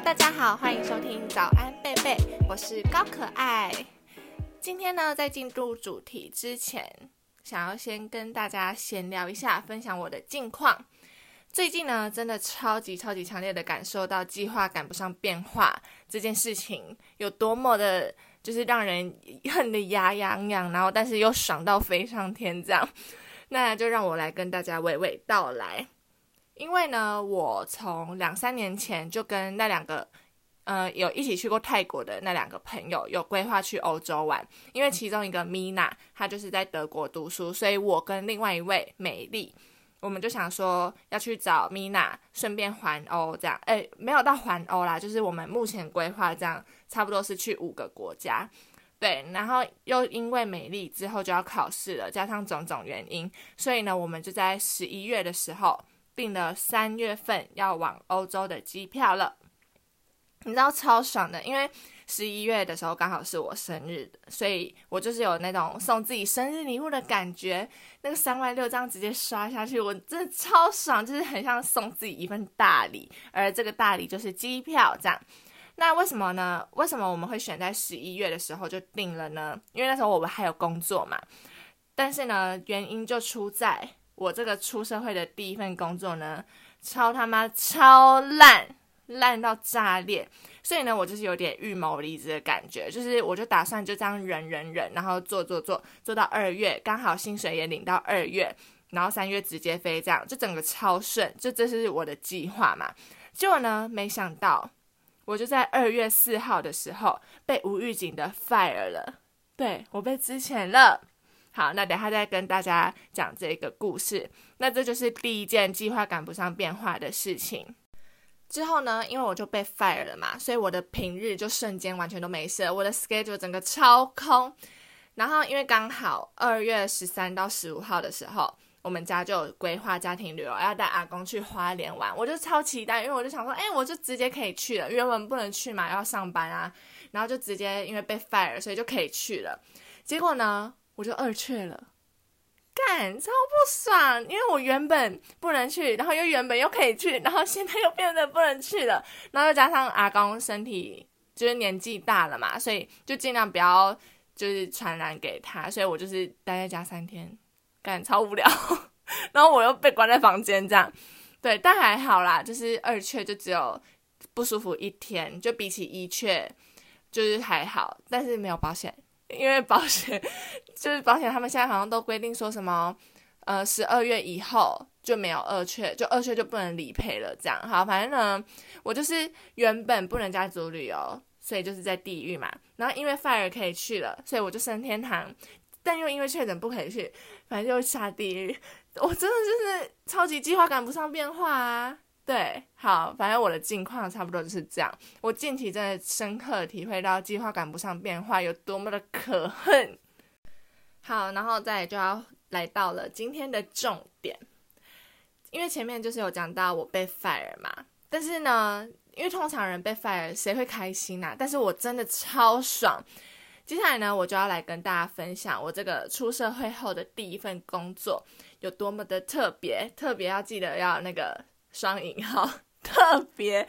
大家好，欢迎收听早安贝贝，我是高可爱。今天呢，在进入主题之前，想要先跟大家闲聊一下，分享我的近况。最近呢，真的超级超级强烈的感受到计划赶不上变化这件事情有多么的，就是让人恨得牙痒痒，然后但是又爽到飞上天这样。那就让我来跟大家娓娓道来。因为呢，我从两三年前就跟那两个，呃，有一起去过泰国的那两个朋友有规划去欧洲玩。因为其中一个米娜，她就是在德国读书，所以我跟另外一位美丽。我们就想说要去找米娜，顺便环欧这样。哎，没有到环欧啦，就是我们目前规划这样，差不多是去五个国家。对，然后又因为美丽之后就要考试了，加上种种原因，所以呢，我们就在十一月的时候订了三月份要往欧洲的机票了。你知道超爽的，因为。十一月的时候刚好是我生日，所以我就是有那种送自己生日礼物的感觉。那个三万六这样直接刷下去，我真的超爽，就是很像送自己一份大礼。而这个大礼就是机票，这样。那为什么呢？为什么我们会选在十一月的时候就定了呢？因为那时候我们还有工作嘛。但是呢，原因就出在我这个出社会的第一份工作呢，超他妈超烂，烂到炸裂。所以呢，我就是有点预谋离职的感觉，就是我就打算就这样忍忍忍，然后做做做做到二月，刚好薪水也领到二月，然后三月直接飞，这样就整个超顺，就这是我的计划嘛。结果呢，没想到我就在二月四号的时候被无预警的 fire 了，对我被之前了。好，那等下再跟大家讲这个故事。那这就是第一件计划赶不上变化的事情。之后呢，因为我就被 fire 了嘛，所以我的平日就瞬间完全都没事，我的 schedule 整个超空。然后因为刚好二月十三到十五号的时候，我们家就有规划家庭旅游，要带阿公去花莲玩，我就超期待，因为我就想说，哎，我就直接可以去了，原本不能去嘛，要上班啊，然后就直接因为被 fire，所以就可以去了。结果呢，我就二去了。干超不爽，因为我原本不能去，然后又原本又可以去，然后现在又变得不能去了，然后又加上阿公身体就是年纪大了嘛，所以就尽量不要就是传染给他，所以我就是待在家三天，干超无聊，然后我又被关在房间这样，对，但还好啦，就是二确就只有不舒服一天，就比起一确就是还好，但是没有保险。因为保险就是保险，他们现在好像都规定说什么，呃，十二月以后就没有二缺，就二缺就不能理赔了。这样好，反正呢，我就是原本不能家族旅游，所以就是在地狱嘛。然后因为 fire 可以去了，所以我就升天堂。但又因为确诊不可以去，反正就下地狱。我真的就是超级计划赶不上变化啊。对，好，反正我的近况差不多就是这样。我近期真的深刻体会到计划赶不上变化有多么的可恨。好，然后再就要来到了今天的重点，因为前面就是有讲到我被 fire 嘛，但是呢，因为通常人被 fire 谁会开心呐？但是我真的超爽。接下来呢，我就要来跟大家分享我这个出社会后的第一份工作有多么的特别，特别要记得要那个。双引号 特别，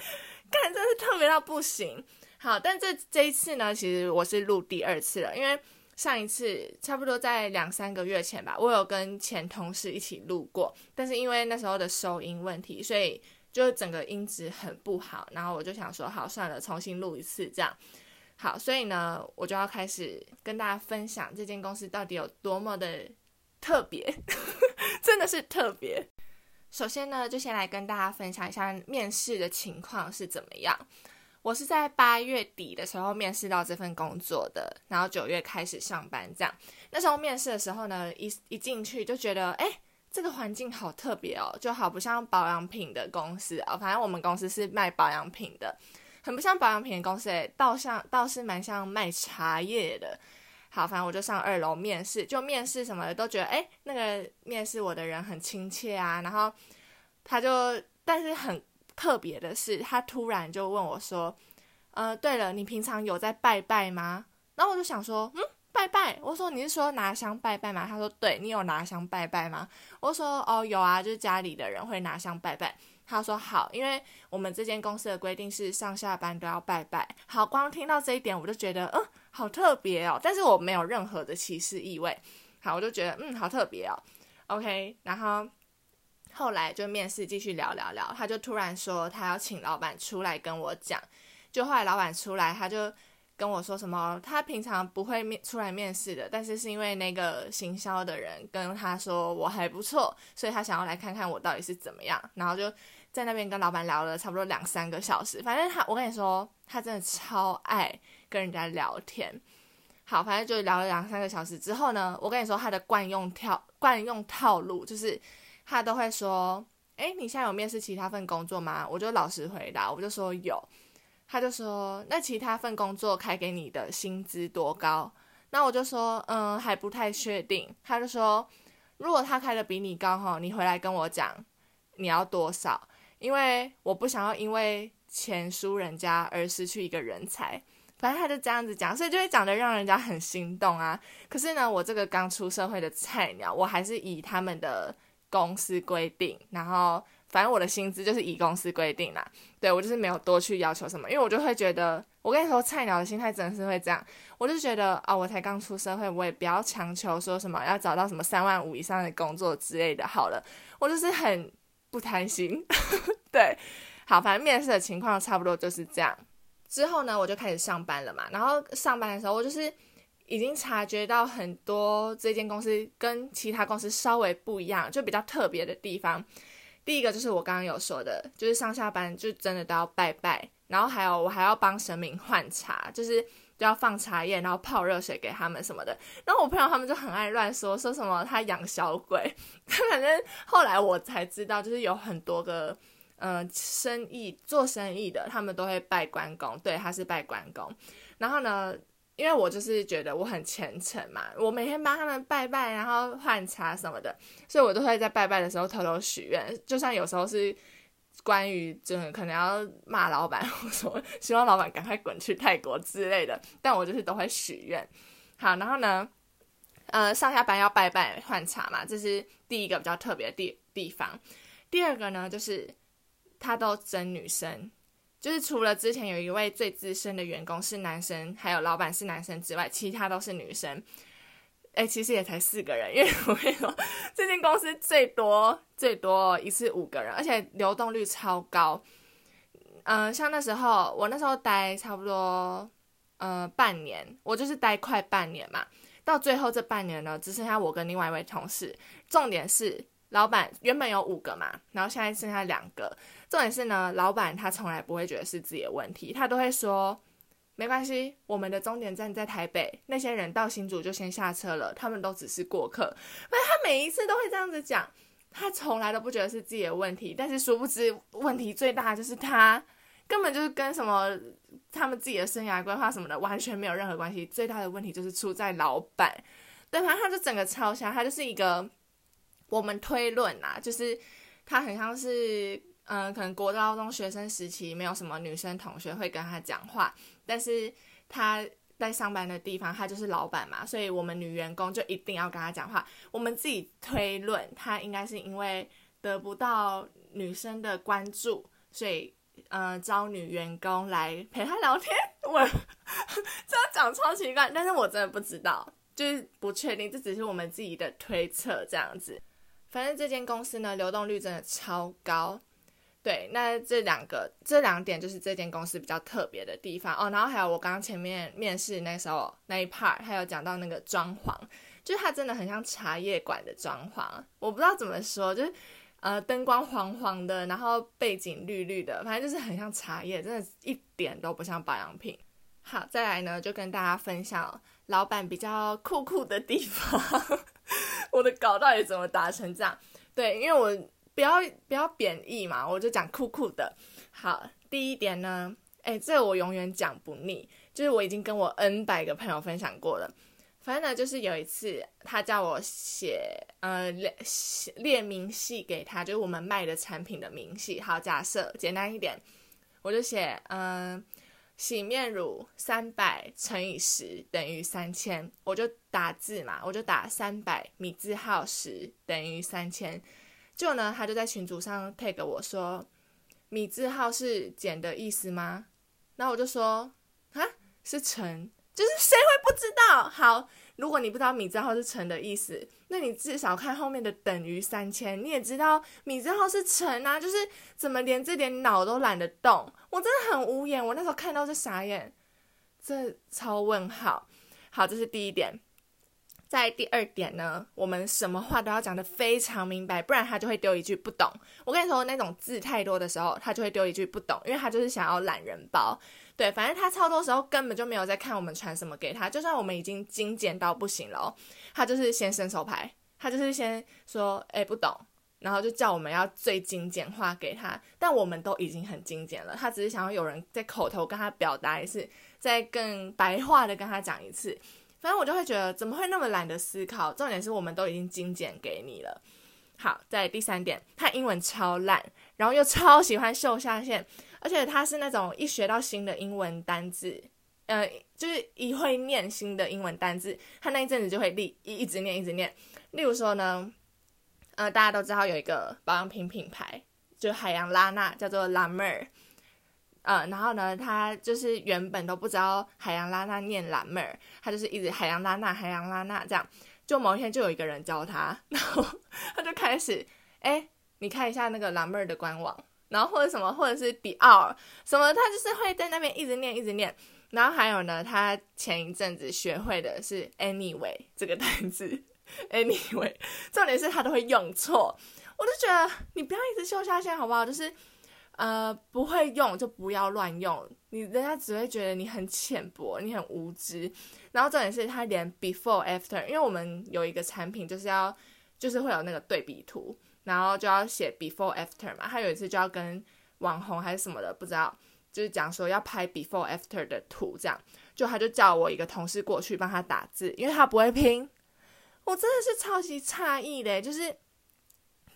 干真是特别到不行。好，但这这一次呢，其实我是录第二次了，因为上一次差不多在两三个月前吧，我有跟前同事一起录过，但是因为那时候的收音问题，所以就整个音质很不好。然后我就想说，好算了，重新录一次这样。好，所以呢，我就要开始跟大家分享这间公司到底有多么的特别，真的是特别。首先呢，就先来跟大家分享一下面试的情况是怎么样。我是在八月底的时候面试到这份工作的，然后九月开始上班。这样，那时候面试的时候呢，一一进去就觉得，哎，这个环境好特别哦，就好不像保养品的公司哦。反正我们公司是卖保养品的，很不像保养品的公司，哎，倒像倒是蛮像卖茶叶的。好，反正我就上二楼面试，就面试什么的都觉得，哎，那个面试我的人很亲切啊。然后他就，但是很特别的是，他突然就问我说，呃，对了，你平常有在拜拜吗？然后我就想说，嗯，拜拜。我说你是说拿香拜拜吗？他说，对，你有拿香拜拜吗？我说，哦，有啊，就是家里的人会拿香拜拜。他说好，因为我们这间公司的规定是上下班都要拜拜。好，光听到这一点我就觉得，嗯，好特别哦。但是我没有任何的歧视意味。好，我就觉得，嗯，好特别哦。OK，然后后来就面试继续聊聊聊，他就突然说他要请老板出来跟我讲。就后来老板出来，他就跟我说什么，他平常不会面出来面试的，但是是因为那个行销的人跟他说我还不错，所以他想要来看看我到底是怎么样。然后就在那边跟老板聊了差不多两三个小时。反正他，我跟你说，他真的超爱跟人家聊天。好，反正就聊了两三个小时之后呢，我跟你说他的惯用跳惯用套路就是他都会说：“哎，你现在有面试其他份工作吗？”我就老实回答，我就说有。他就说：“那其他份工作开给你的薪资多高？”那我就说：“嗯，还不太确定。”他就说：“如果他开的比你高哈，你回来跟我讲你要多少，因为我不想要因为钱输人家而失去一个人才。”反正他就这样子讲，所以就会讲的让人家很心动啊。可是呢，我这个刚出社会的菜鸟，我还是以他们的公司规定，然后反正我的薪资就是以公司规定啦。对我就是没有多去要求什么，因为我就会觉得，我跟你说，菜鸟的心态真的是会这样。我就觉得啊，我才刚出社会，我也不要强求说什么要找到什么三万五以上的工作之类的。好了，我就是很不贪心。对，好，反正面试的情况差不多就是这样。之后呢，我就开始上班了嘛。然后上班的时候，我就是已经察觉到很多这间公司跟其他公司稍微不一样，就比较特别的地方。第一个就是我刚刚有说的，就是上下班就真的都要拜拜。然后还有我还要帮神明换茶，就是都要放茶叶，然后泡热水给他们什么的。然后我朋友他们就很爱乱说，说什么他养小鬼。反正后来我才知道，就是有很多个。嗯，生意做生意的，他们都会拜关公，对，他是拜关公。然后呢，因为我就是觉得我很虔诚嘛，我每天帮他们拜拜，然后换茶什么的，所以我都会在拜拜的时候偷偷许愿。就算有时候是关于真的可能要骂老板，或说希望老板赶快滚去泰国之类的，但我就是都会许愿。好，然后呢，呃，上下班要拜拜换茶嘛，这是第一个比较特别的地地方。第二个呢，就是。他都争女生，就是除了之前有一位最资深的员工是男生，还有老板是男生之外，其他都是女生。哎，其实也才四个人，因为我跟你说，这间公司最多最多一次五个人，而且流动率超高。嗯，像那时候我那时候待差不多呃半年，我就是待快半年嘛，到最后这半年呢，只剩下我跟另外一位同事。重点是。老板原本有五个嘛，然后现在剩下两个。重点是呢，老板他从来不会觉得是自己的问题，他都会说没关系，我们的终点站在台北，那些人到新竹就先下车了，他们都只是过客。那他每一次都会这样子讲，他从来都不觉得是自己的问题，但是殊不知问题最大就是他根本就是跟什么他们自己的生涯规划什么的完全没有任何关系，最大的问题就是出在老板。对，反正他就整个超瞎，他就是一个。我们推论啊，就是他很像是，嗯，可能国高中学生时期没有什么女生同学会跟他讲话，但是他在上班的地方，他就是老板嘛，所以我们女员工就一定要跟他讲话。我们自己推论，他应该是因为得不到女生的关注，所以，嗯，招女员工来陪他聊天。我 这样讲超奇怪，但是我真的不知道，就是不确定，这只是我们自己的推测，这样子。反正这间公司呢，流动率真的超高。对，那这两个这两点就是这间公司比较特别的地方哦。然后还有我刚刚前面面试那时候那一 part，还有讲到那个装潢，就是它真的很像茶叶馆的装潢。我不知道怎么说，就是呃灯光黄黄的，然后背景绿绿的，反正就是很像茶叶，真的一点都不像保养品。好，再来呢，就跟大家分享老板比较酷酷的地方。我的稿到底怎么打成这样？对，因为我不要不要贬义嘛，我就讲酷酷的。好，第一点呢，哎，这我永远讲不腻，就是我已经跟我 N 百个朋友分享过了。反正呢，就是有一次他叫我写呃列列明细给他，就是我们卖的产品的明细。好，假设简单一点，我就写嗯。洗面乳三百乘以十等于三千，我就打字嘛，我就打三百米字号十等于三千。就呢，他就在群组上 tag 我说，米字号是简的意思吗？然后我就说啊，是陈，就是谁会不知道？好，如果你不知道米字号是陈的意思，那你至少看后面的等于三千，你也知道米字号是陈啊，就是怎么连这点脑都懒得动？我真的很无言，我那时候看到是傻眼，这超问号。好，这是第一点。在第二点呢，我们什么话都要讲得非常明白，不然他就会丢一句不懂。我跟你说，那种字太多的时候，他就会丢一句不懂，因为他就是想要懒人包。对，反正他超多时候根本就没有在看我们传什么给他，就算我们已经精简到不行了，他就是先伸手牌，他就是先说哎不懂，然后就叫我们要最精简化给他。但我们都已经很精简了，他只是想要有人在口头跟他表达一次，再更白话的跟他讲一次。反正我就会觉得，怎么会那么懒得思考？重点是我们都已经精简给你了。好，在第三点，他英文超烂，然后又超喜欢秀下限，而且他是那种一学到新的英文单字，呃，就是一会念新的英文单字，他那一阵子就会立一一直念一直念。例如说呢，呃，大家都知道有一个保养品品牌，就海洋拉娜，叫做 La Mer。呃，然后呢，他就是原本都不知道海洋拉娜念蓝妹儿，他就是一直海洋拉娜、海洋拉娜这样。就某一天就有一个人教他，然后他就开始，哎，你看一下那个蓝妹儿的官网，然后或者什么，或者是迪奥什么，他就是会在那边一直念、一直念。然后还有呢，他前一阵子学会的是 anyway 这个单词，anyway，重点是他都会用错，我就觉得你不要一直秀下限好不好？就是。呃，不会用就不要乱用，你人家只会觉得你很浅薄，你很无知。然后重点是他连 before after，因为我们有一个产品就是要就是会有那个对比图，然后就要写 before after 嘛。他有一次就要跟网红还是什么的，不知道，就是讲说要拍 before after 的图，这样就他就叫我一个同事过去帮他打字，因为他不会拼。我真的是超级诧异的，就是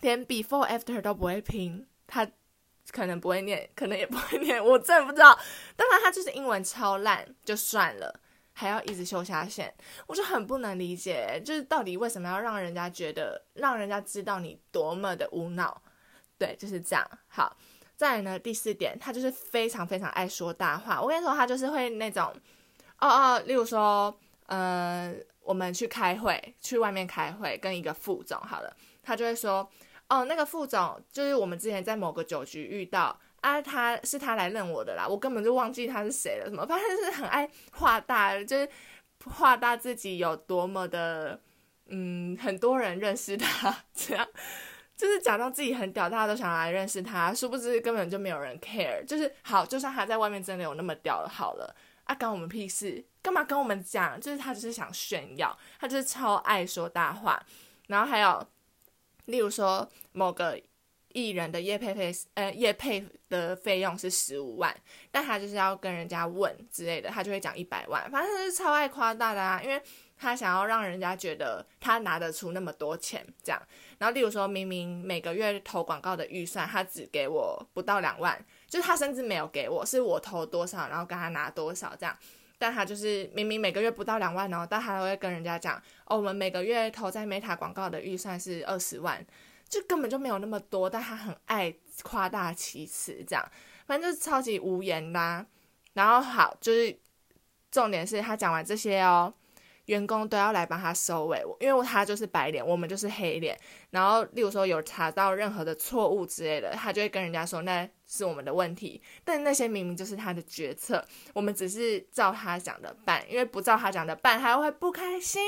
连 before after 都不会拼，他。可能不会念，可能也不会念，我真的不知道。当然，他就是英文超烂，就算了，还要一直修下线，我就很不能理解，就是到底为什么要让人家觉得，让人家知道你多么的无脑？对，就是这样。好，再来呢，第四点，他就是非常非常爱说大话。我跟你说，他就是会那种，哦哦，例如说，呃，我们去开会，去外面开会，跟一个副总好了，他就会说。哦，那个副总就是我们之前在某个酒局遇到啊，他是他来认我的啦，我根本就忘记他是谁了。什么？反正是很爱画大，就是画大自己有多么的，嗯，很多人认识他，这样就是假装自己很屌，大家都想来认识他，殊不知根本就没有人 care。就是好，就算他在外面真的有那么屌了，好了啊，关我们屁事？干嘛跟我们讲？就是他只是想炫耀，他就是超爱说大话，然后还有。例如说，某个艺人的叶配费，呃，叶配的费用是十五万，但他就是要跟人家问之类的，他就会讲一百万，反正他是超爱夸大的啊，因为他想要让人家觉得他拿得出那么多钱，这样。然后，例如说明明每个月投广告的预算，他只给我不到两万，就是他甚至没有给我，是我投多少，然后跟他拿多少这样。但他就是明明每个月不到两万哦，但他会跟人家讲哦，我们每个月投在 Meta 广告的预算是二十万，就根本就没有那么多，但他很爱夸大其词，这样反正就是超级无言啦。然后好，就是重点是他讲完这些哦。员工都要来帮他收尾，因为他就是白脸，我们就是黑脸。然后，例如说有查到任何的错误之类的，他就会跟人家说那是我们的问题。但那些明明就是他的决策，我们只是照他讲的办，因为不照他讲的办，他会不开心。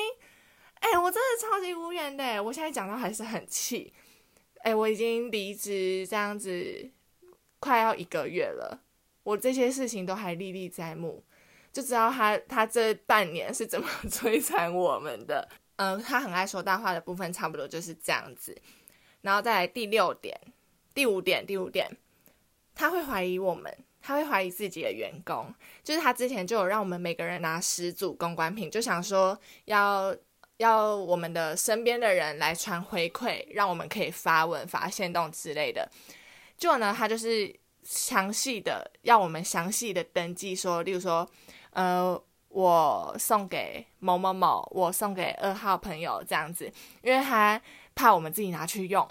哎，我真的超级无言的，我现在讲到还是很气。哎，我已经离职这样子快要一个月了，我这些事情都还历历在目。就知道他他这半年是怎么摧残我们的。嗯，他很爱说大话的部分差不多就是这样子。然后再来第六点、第五点、第五点，他会怀疑我们，他会怀疑自己的员工。就是他之前就有让我们每个人拿十组公关品，就想说要要我们的身边的人来传回馈，让我们可以发文、发现动之类的。结果呢，他就是详细的要我们详细的登记，说，例如说。呃，我送给某某某，我送给二号朋友这样子，因为他怕我们自己拿去用，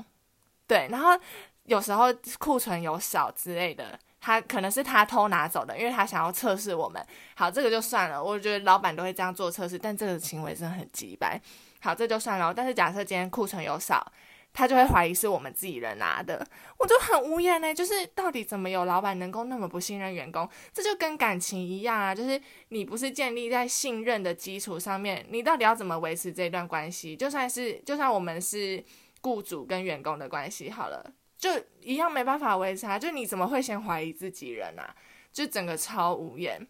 对。然后有时候库存有少之类的，他可能是他偷拿走的，因为他想要测试我们。好，这个就算了，我觉得老板都会这样做测试，但这个行为真的很鸡掰。好，这就算了。但是假设今天库存有少。他就会怀疑是我们自己人拿的，我就很无言呢。就是到底怎么有老板能够那么不信任员工？这就跟感情一样啊，就是你不是建立在信任的基础上面，你到底要怎么维持这段关系？就算是就算我们是雇主跟员工的关系好了，就一样没办法维持啊。就你怎么会先怀疑自己人啊？就整个超无言。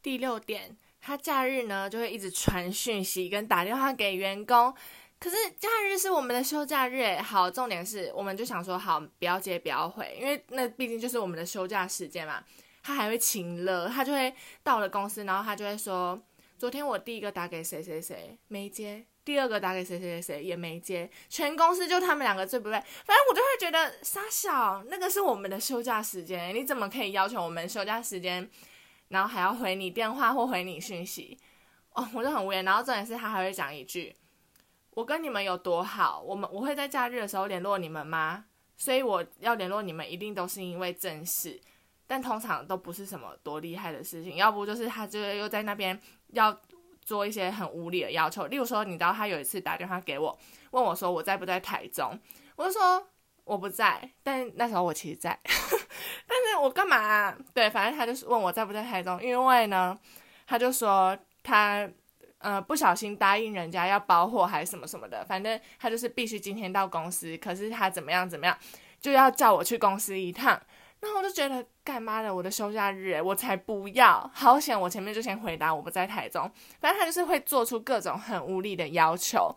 第六点，他假日呢就会一直传讯息跟打电话给员工。可是假日是我们的休假日，好，重点是我们就想说，好，不要接，不要回，因为那毕竟就是我们的休假时间嘛。他还会请了，他就会到了公司，然后他就会说，昨天我第一个打给谁谁谁没接，第二个打给谁谁谁也没接，全公司就他们两个最不对。反正我就会觉得傻小，那个是我们的休假时间，你怎么可以要求我们休假时间，然后还要回你电话或回你讯息？哦，我就很无言。然后重点是他还会讲一句。我跟你们有多好？我们我会在假日的时候联络你们吗？所以我要联络你们，一定都是因为正事，但通常都不是什么多厉害的事情。要不就是他就又在那边要做一些很无理的要求。例如说，你知道他有一次打电话给我，问我说我在不在台中，我就说我不在，但那时候我其实在，但是我干嘛？对，反正他就是问我在不在台中，因为呢，他就说他。呃，不小心答应人家要包货还是什么什么的，反正他就是必须今天到公司。可是他怎么样怎么样，就要叫我去公司一趟。那我就觉得干妈的，我的休假日，我才不要！好险，我前面就先回答我不在台中。反正他就是会做出各种很无理的要求，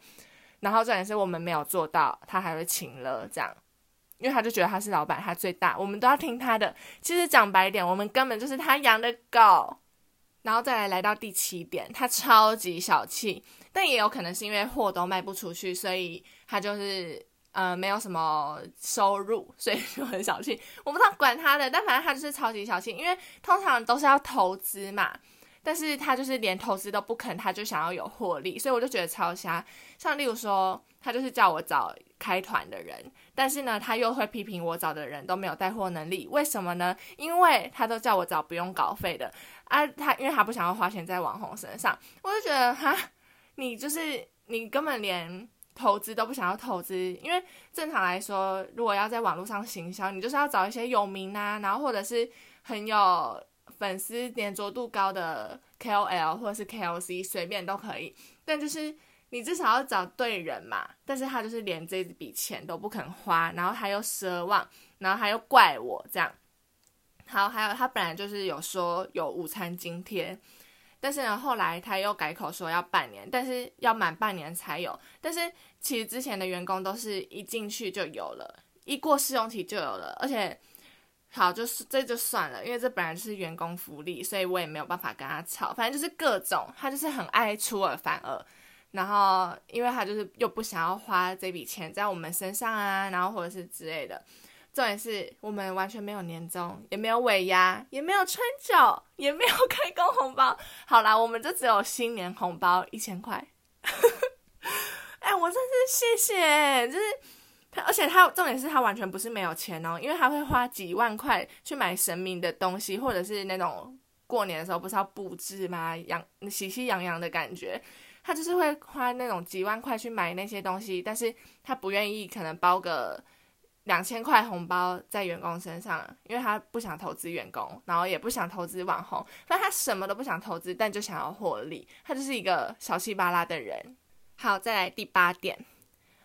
然后重点是我们没有做到，他还会请了这样，因为他就觉得他是老板，他最大，我们都要听他的。其实讲白点，我们根本就是他养的狗。然后再来来到第七点，他超级小气，但也有可能是因为货都卖不出去，所以他就是呃没有什么收入，所以就很小气。我不知道管他的，但反正他就是超级小气，因为通常都是要投资嘛，但是他就是连投资都不肯，他就想要有获利，所以我就觉得超瞎。像例如说，他就是叫我找开团的人，但是呢，他又会批评我找的人都没有带货能力，为什么呢？因为他都叫我找不用稿费的。啊，他因为他不想要花钱在网红身上，我就觉得哈，你就是你根本连投资都不想要投资，因为正常来说，如果要在网络上行销，你就是要找一些有名啊，然后或者是很有粉丝粘着度高的 KOL 或者是 KOC，随便都可以，但就是你至少要找对人嘛。但是他就是连这笔钱都不肯花，然后他又奢望，然后他又怪我这样。好，还有他本来就是有说有午餐津贴，但是呢，后来他又改口说要半年，但是要满半年才有。但是其实之前的员工都是一进去就有了，一过试用期就有了。而且，好，就是这就算了，因为这本来就是员工福利，所以我也没有办法跟他吵。反正就是各种，他就是很爱出尔反尔。然后，因为他就是又不想要花这笔钱在我们身上啊，然后或者是之类的。重点是我们完全没有年终，也没有尾牙，也没有春酒，也没有开工红包。好啦，我们就只有新年红包一千块。哎，我真是谢谢，就是他，而且他重点是他完全不是没有钱哦，因为他会花几万块去买神明的东西，或者是那种过年的时候不是要布置吗？洋喜气洋洋的感觉，他就是会花那种几万块去买那些东西，但是他不愿意可能包个。两千块红包在员工身上，因为他不想投资员工，然后也不想投资网红，但他什么都不想投资，但就想要获利，他就是一个小气巴拉的人。好，再来第八点，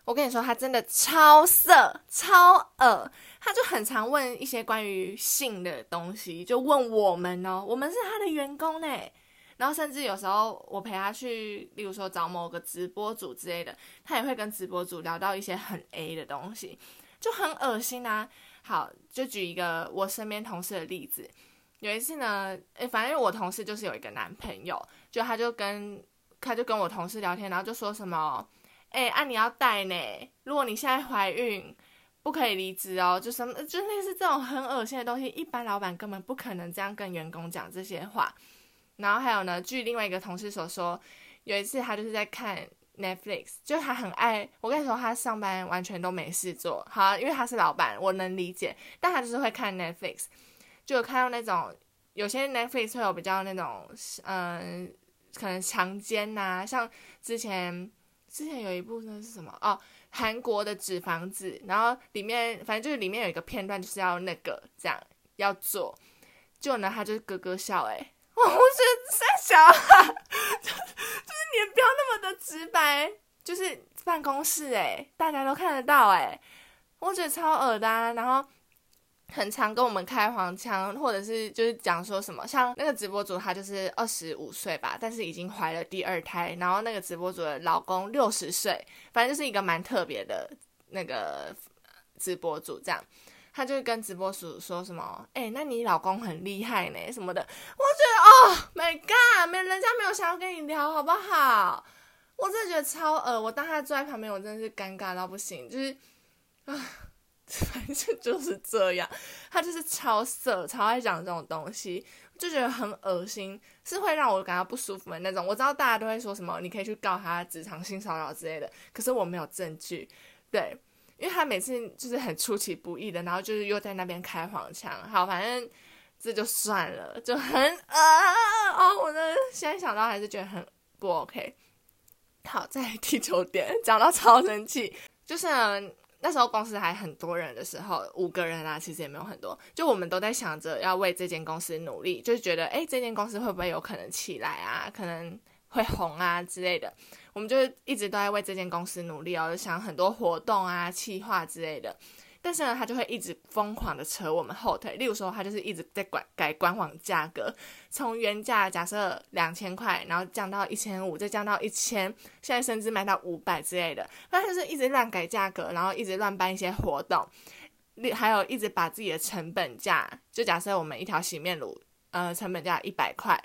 我跟你说，他真的超色、超恶，他就很常问一些关于性的东西，就问我们哦，我们是他的员工呢，然后甚至有时候我陪他去，例如说找某个直播主之类的，他也会跟直播主聊到一些很 A 的东西。就很恶心啊！好，就举一个我身边同事的例子。有一次呢，诶，反正我同事就是有一个男朋友，就他就跟他就跟我同事聊天，然后就说什么，诶，啊你要带呢，如果你现在怀孕，不可以离职哦，就什么，就类似这种很恶心的东西，一般老板根本不可能这样跟员工讲这些话。然后还有呢，据另外一个同事所说，有一次他就是在看。Netflix，就他很爱。我跟你说，他上班完全都没事做，好，因为他是老板，我能理解。但他就是会看 Netflix，就有看到那种有些 Netflix 会有比较那种，嗯，可能强奸呐，像之前之前有一部那是什么哦，韩国的纸房子，然后里面反正就是里面有一个片段就是要那个这样要做，就呢他就咯咯笑，哎。我是三小，就就是你不要那么的直白，就是办公室哎，大家都看得到哎，我觉得超恶的，啊然后很常跟我们开黄腔，或者是就是讲说什么，像那个直播主他就是二十五岁吧，但是已经怀了第二胎，然后那个直播主的老公六十岁，反正就是一个蛮特别的那个直播主这样。他就跟直播主说什么，哎，那你老公很厉害呢，什么的。我觉得哦，My God，没人家没有想要跟你聊，好不好？我真的觉得超恶。我当他坐在旁边，我真的是尴尬到不行，就是啊，反正就是这样。他就是超色，超爱讲这种东西，就觉得很恶心，是会让我感到不舒服的那种。我知道大家都会说什么，你可以去告他职场性骚扰之类的，可是我没有证据，对。因为他每次就是很出其不意的，然后就是又在那边开黄腔。好，反正这就算了，就很啊哦，我的现在想到还是觉得很不 OK。好，在第九点讲到超生气，就是那时候公司还很多人的时候，五个人啊，其实也没有很多，就我们都在想着要为这间公司努力，就是觉得哎，这间公司会不会有可能起来啊？可能。会红啊之类的，我们就一直都在为这间公司努力哦，就想很多活动啊、企划之类的。但是呢，他就会一直疯狂的扯我们后腿。例如说，他就是一直在管改官网价格，从原价假设两千块，然后降到一千五，再降到一千，现在甚至卖到五百之类的。他就是一直乱改价格，然后一直乱办一些活动，还有一直把自己的成本价，就假设我们一条洗面乳，呃，成本价一百块。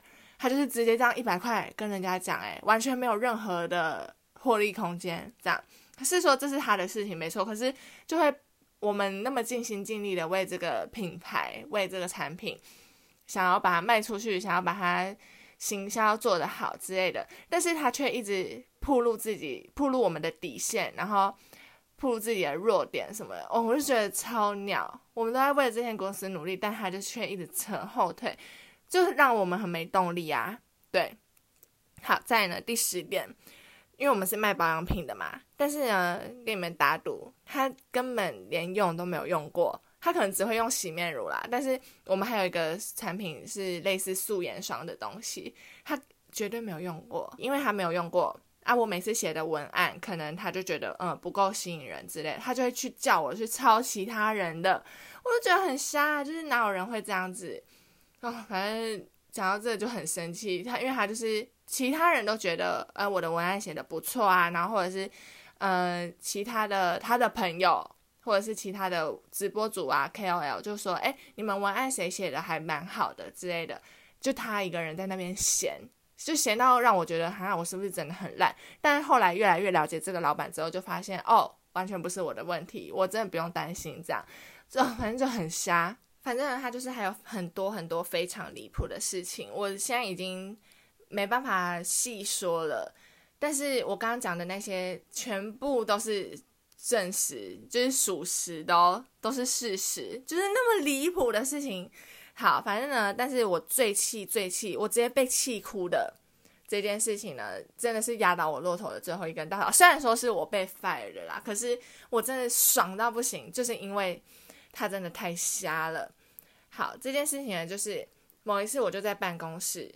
他就是直接这样一百块跟人家讲，哎，完全没有任何的获利空间，这样。是说这是他的事情没错，可是就会我们那么尽心尽力的为这个品牌、为这个产品，想要把它卖出去，想要把它行销做得好之类的，但是他却一直铺露自己、铺露我们的底线，然后铺露自己的弱点什么的，哦，我就觉得超鸟，我们都在为了这间公司努力，但他就却一直扯后腿。就是让我们很没动力啊，对。好在呢，第十点，因为我们是卖保养品的嘛，但是呢，给你们打赌，他根本连用都没有用过，他可能只会用洗面乳啦。但是我们还有一个产品是类似素颜霜的东西，他绝对没有用过，因为他没有用过啊。我每次写的文案，可能他就觉得嗯不够吸引人之类，他就会去叫我去抄其他人的，我就觉得很瞎，就是哪有人会这样子。哦，反正讲到这就很生气，他因为他就是其他人都觉得，呃，我的文案写的不错啊，然后或者是，呃，其他的他的朋友或者是其他的直播主啊 KOL 就说，哎，你们文案谁写的还蛮好的之类的，就他一个人在那边闲，就闲到让我觉得，哈，我是不是真的很烂？但是后来越来越了解这个老板之后，就发现，哦，完全不是我的问题，我真的不用担心这样，就反正就很瞎。反正他就是还有很多很多非常离谱的事情，我现在已经没办法细说了。但是我刚刚讲的那些全部都是证实，就是属实的哦，都是事实，就是那么离谱的事情。好，反正呢，但是我最气最气，我直接被气哭的这件事情呢，真的是压倒我骆驼的最后一根稻草。虽然说是我被 fire 啦，可是我真的爽到不行，就是因为。他真的太瞎了。好，这件事情呢，就是某一次我就在办公室，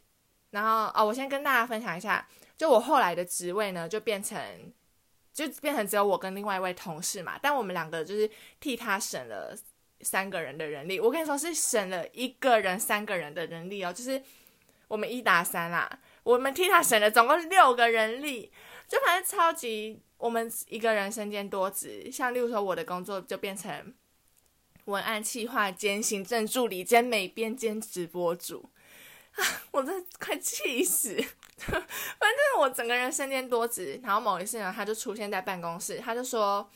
然后哦，我先跟大家分享一下，就我后来的职位呢，就变成就变成只有我跟另外一位同事嘛，但我们两个就是替他省了三个人的人力。我跟你说是省了一个人三个人的人力哦，就是我们一打三啦，我们替他省了总共六个人力，就反正超级我们一个人身兼多职，像例如说我的工作就变成。文案企划兼行政助理兼美编兼直播主，啊，我真快气死！反正我整个人身兼多职。然后某一次呢，他就出现在办公室，他就说：“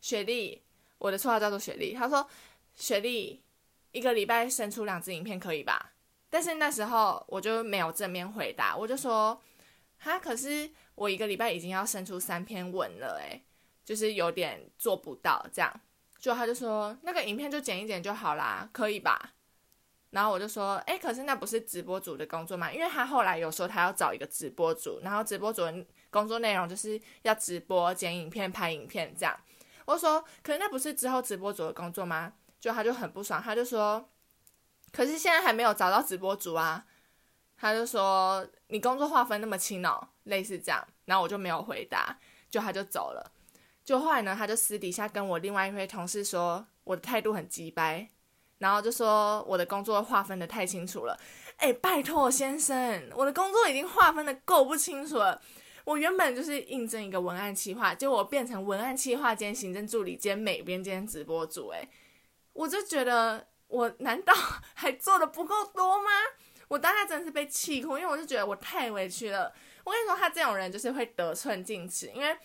雪莉，我的绰号叫做雪莉。”他说：“雪莉，一个礼拜生出两支影片可以吧？”但是那时候我就没有正面回答，我就说：“哈，可是我一个礼拜已经要生出三篇文了，诶，就是有点做不到这样。就他就说那个影片就剪一剪就好啦，可以吧？然后我就说，哎，可是那不是直播组的工作吗？因为他后来有说他要找一个直播组，然后直播组的工作内容就是要直播、剪影片、拍影片这样。我说，可是那不是之后直播组的工作吗？就他就很不爽，他就说，可是现在还没有找到直播组啊。他就说，你工作划分那么清哦，类似这样。然后我就没有回答，就他就走了。就后来呢，他就私底下跟我另外一位同事说，我的态度很鸡掰。然后就说我的工作划分的太清楚了，哎，拜托先生，我的工作已经划分的够不清楚了。我原本就是应征一个文案企划，结果我变成文案企划兼行政助理兼美编兼直播主，哎，我就觉得我难道还做的不够多吗？我当下真的是被气哭，因为我就觉得我太委屈了。我跟你说，他这种人就是会得寸进尺，因为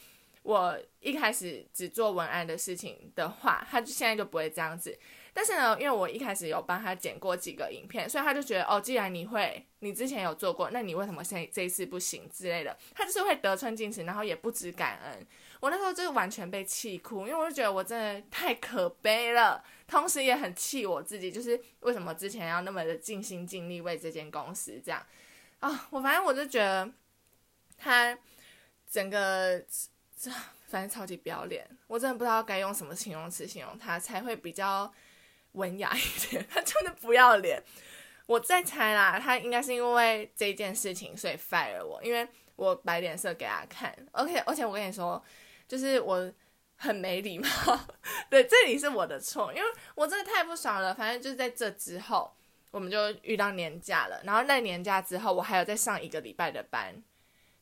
我一开始只做文案的事情的话，他就现在就不会这样子。但是呢，因为我一开始有帮他剪过几个影片，所以他就觉得哦，既然你会，你之前有做过，那你为什么现在这一次不行之类的？他就是会得寸进尺，然后也不知感恩。我那时候就是完全被气哭，因为我就觉得我真的太可悲了，同时也很气我自己，就是为什么之前要那么的尽心尽力为这间公司这样啊？我反正我就觉得他整个这 反正超级不要脸，我真的不知道该用什么形容词形容他才会比较。文雅一点，他真的不要脸。我在猜啦，他应该是因为这件事情所以 fire 我，因为我摆脸色给他看。OK，而且我跟你说，就是我很没礼貌。对，这里是我的错，因为我真的太不爽了。反正就是在这之后，我们就遇到年假了。然后那年假之后，我还有再上一个礼拜的班。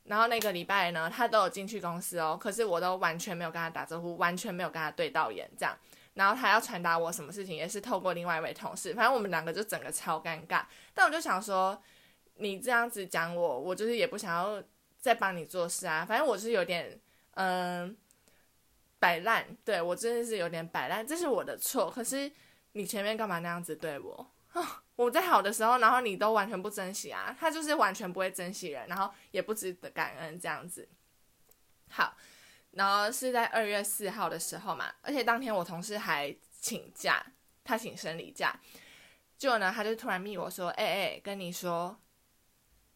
然后那个礼拜呢，他都有进去公司哦，可是我都完全没有跟他打招呼，完全没有跟他对到眼，这样。然后他要传达我什么事情，也是透过另外一位同事。反正我们两个就整个超尴尬。但我就想说，你这样子讲我，我就是也不想要再帮你做事啊。反正我是有点嗯摆烂，对我真的是有点摆烂，这是我的错。可是你前面干嘛那样子对我？我在好的时候，然后你都完全不珍惜啊。他就是完全不会珍惜人，然后也不值得感恩这样子。好。然后是在二月四号的时候嘛，而且当天我同事还请假，他请生理假。结果呢，他就突然密我说：“哎哎，跟你说，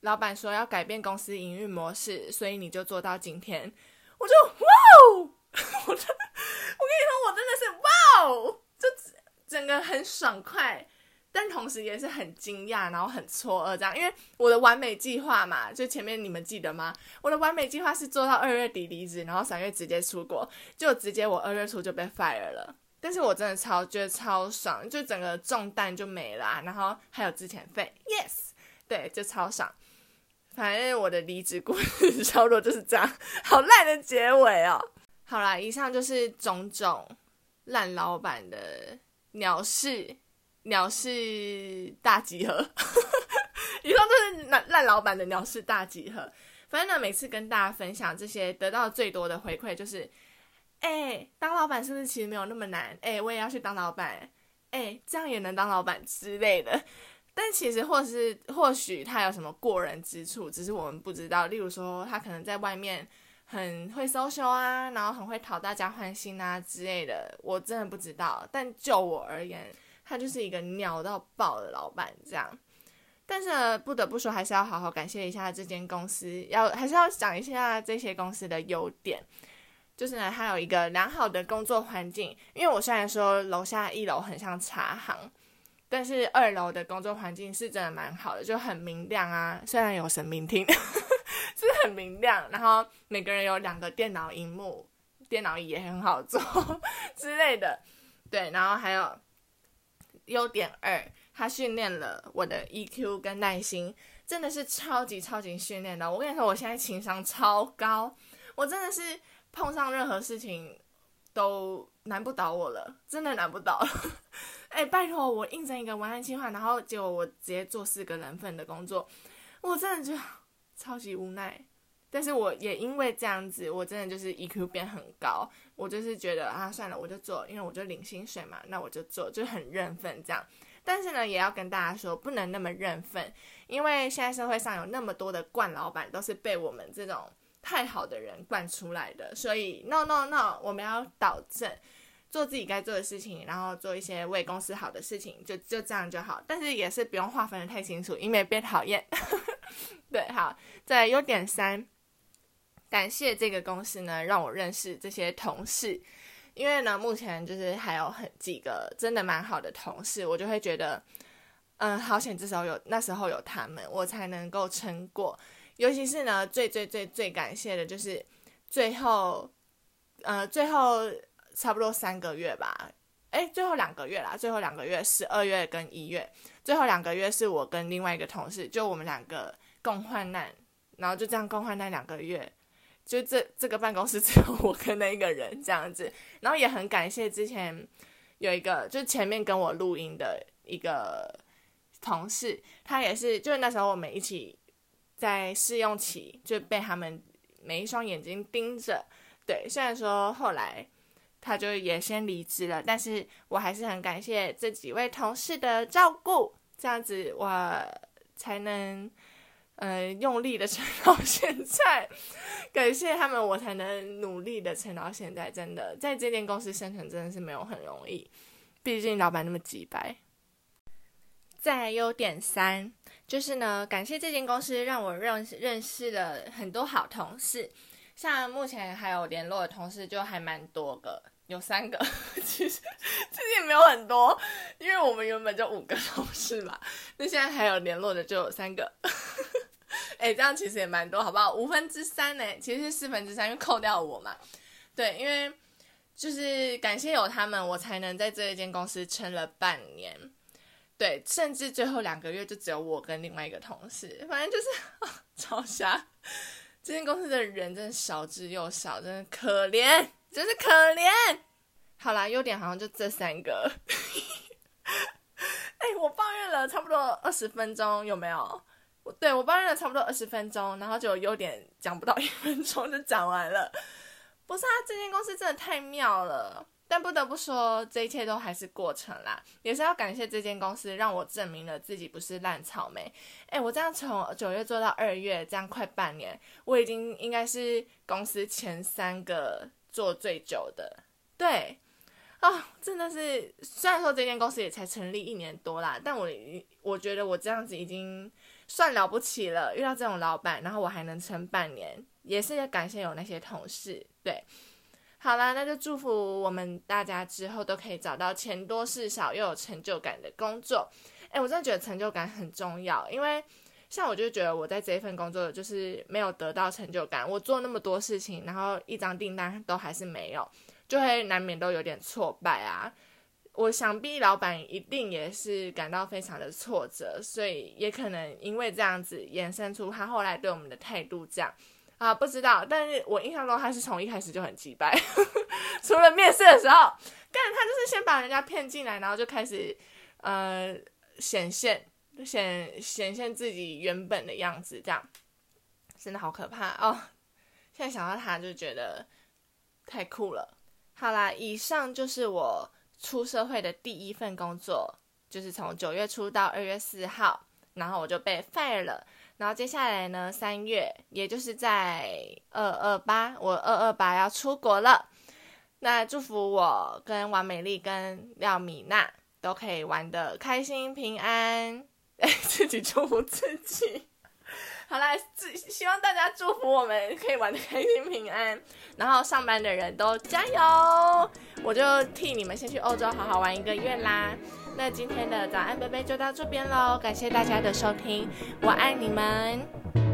老板说要改变公司营运模式，所以你就做到今天。”我就哇哦！我真我跟你说，我真的是哇哦，就整个很爽快。但同时也是很惊讶，然后很错愕这样，因为我的完美计划嘛，就前面你们记得吗？我的完美计划是做到二月底离职，然后三月直接出国，就直接我二月初就被 fire 了。但是我真的超觉得超爽，就整个重担就没了，然后还有之前费，yes，对，就超爽。反正我的离职故事 差不多就是这样，好烂的结尾哦。好啦，以上就是种种烂老板的鸟事。鸟事大集合，以上就是烂烂老板的鸟事大集合。反正呢，每次跟大家分享这些，得到最多的回馈就是：哎，当老板是不是其实没有那么难？哎，我也要去当老板，哎，这样也能当老板之类的。但其实，或是或许他有什么过人之处，只是我们不知道。例如说，他可能在外面很会 social 啊，然后很会讨大家欢心啊之类的，我真的不知道。但就我而言，他就是一个鸟到爆的老板，这样。但是呢，不得不说，还是要好好感谢一下这间公司，要还是要讲一下这些公司的优点。就是呢，它有一个良好的工作环境。因为我虽然说楼下一楼很像茶行，但是二楼的工作环境是真的蛮好的，就很明亮啊。虽然有神明厅，是很明亮。然后每个人有两个电脑荧幕，电脑椅也很好坐 之类的。对，然后还有。优点二，他训练了我的 EQ 跟耐心，真的是超级超级训练的。我跟你说，我现在情商超高，我真的是碰上任何事情都难不倒我了，真的难不倒。哎，拜托，我应征一个文案计划，然后结果我直接做四个人份的工作，我真的就超级无奈。但是我也因为这样子，我真的就是 EQ 变很高。我就是觉得啊，算了，我就做，因为我就领薪水嘛，那我就做，就很认份这样。但是呢，也要跟大家说，不能那么认份，因为现在社会上有那么多的惯老板，都是被我们这种太好的人惯出来的。所以，no no no，我们要导正，做自己该做的事情，然后做一些为公司好的事情，就就这样就好。但是也是不用划分的太清楚，以免被讨厌。对，好，在优点三，感谢这个公司呢，让我认识这些同事。因为呢，目前就是还有很几个真的蛮好的同事，我就会觉得，嗯，好险，至少有那时候有他们，我才能够撑过。尤其是呢，最最最最感谢的就是最后，呃，最后差不多三个月吧，哎，最后两个月啦，最后两个月，十二月跟一月，最后两个月是我跟另外一个同事，就我们两个共患难，然后就这样共患难两个月。就这这个办公室只有我跟那一个人这样子，然后也很感谢之前有一个，就前面跟我录音的一个同事，他也是，就是那时候我们一起在试用期就被他们每一双眼睛盯着。对，虽然说后来他就也先离职了，但是我还是很感谢这几位同事的照顾，这样子我才能。呃，用力的撑到 现在，感谢他们，我才能努力的撑到现在。真的，在这间公司生存真的是没有很容易，毕竟老板那么急白。在优点三，就是呢，感谢这间公司让我认识认识了很多好同事，像目前还有联络的同事就还蛮多个，有三个，其实其实也没有很多，因为我们原本就五个同事嘛，那现在还有联络的就有三个。哎，这样其实也蛮多，好不好？五分之三呢，其实是四分之三，因为扣掉我嘛。对，因为就是感谢有他们，我才能在这一间公司撑了半年。对，甚至最后两个月就只有我跟另外一个同事，反正就是 超瞎。这间公司的人真的少之又少，真的可怜，真是可怜。好啦，优点好像就这三个。哎，我抱怨了差不多二十分钟，有没有？对我抱怨了差不多二十分钟，然后就有点讲不到一分钟就讲完了。不是啊，这间公司真的太妙了。但不得不说，这一切都还是过程啦，也是要感谢这间公司，让我证明了自己不是烂草莓。哎，我这样从九月做到二月，这样快半年，我已经应该是公司前三个做最久的。对，啊，真的是，虽然说这间公司也才成立一年多啦，但我我觉得我这样子已经。算了不起了，遇到这种老板，然后我还能撑半年，也是要感谢有那些同事。对，好啦，那就祝福我们大家之后都可以找到钱多事少又有成就感的工作。哎，我真的觉得成就感很重要，因为像我就觉得我在这一份工作就是没有得到成就感，我做那么多事情，然后一张订单都还是没有，就会难免都有点挫败啊。我想必老板一定也是感到非常的挫折，所以也可能因为这样子衍生出他后来对我们的态度这样啊，不知道。但是我印象中他是从一开始就很击败，除了面试的时候，但他就是先把人家骗进来，然后就开始呃显现显显现自己原本的样子，这样真的好可怕哦。现在想到他就觉得太酷了。好啦，以上就是我。出社会的第一份工作就是从九月初到二月四号，然后我就被 fire 了。然后接下来呢，三月，也就是在二二八，我二二八要出国了。那祝福我跟王美丽跟廖米娜都可以玩的开心平安，自己祝福自己。好了，希希望大家祝福我们可以玩的开心平安，然后上班的人都加油！我就替你们先去欧洲好好玩一个月啦。那今天的早安贝贝就到这边喽，感谢大家的收听，我爱你们。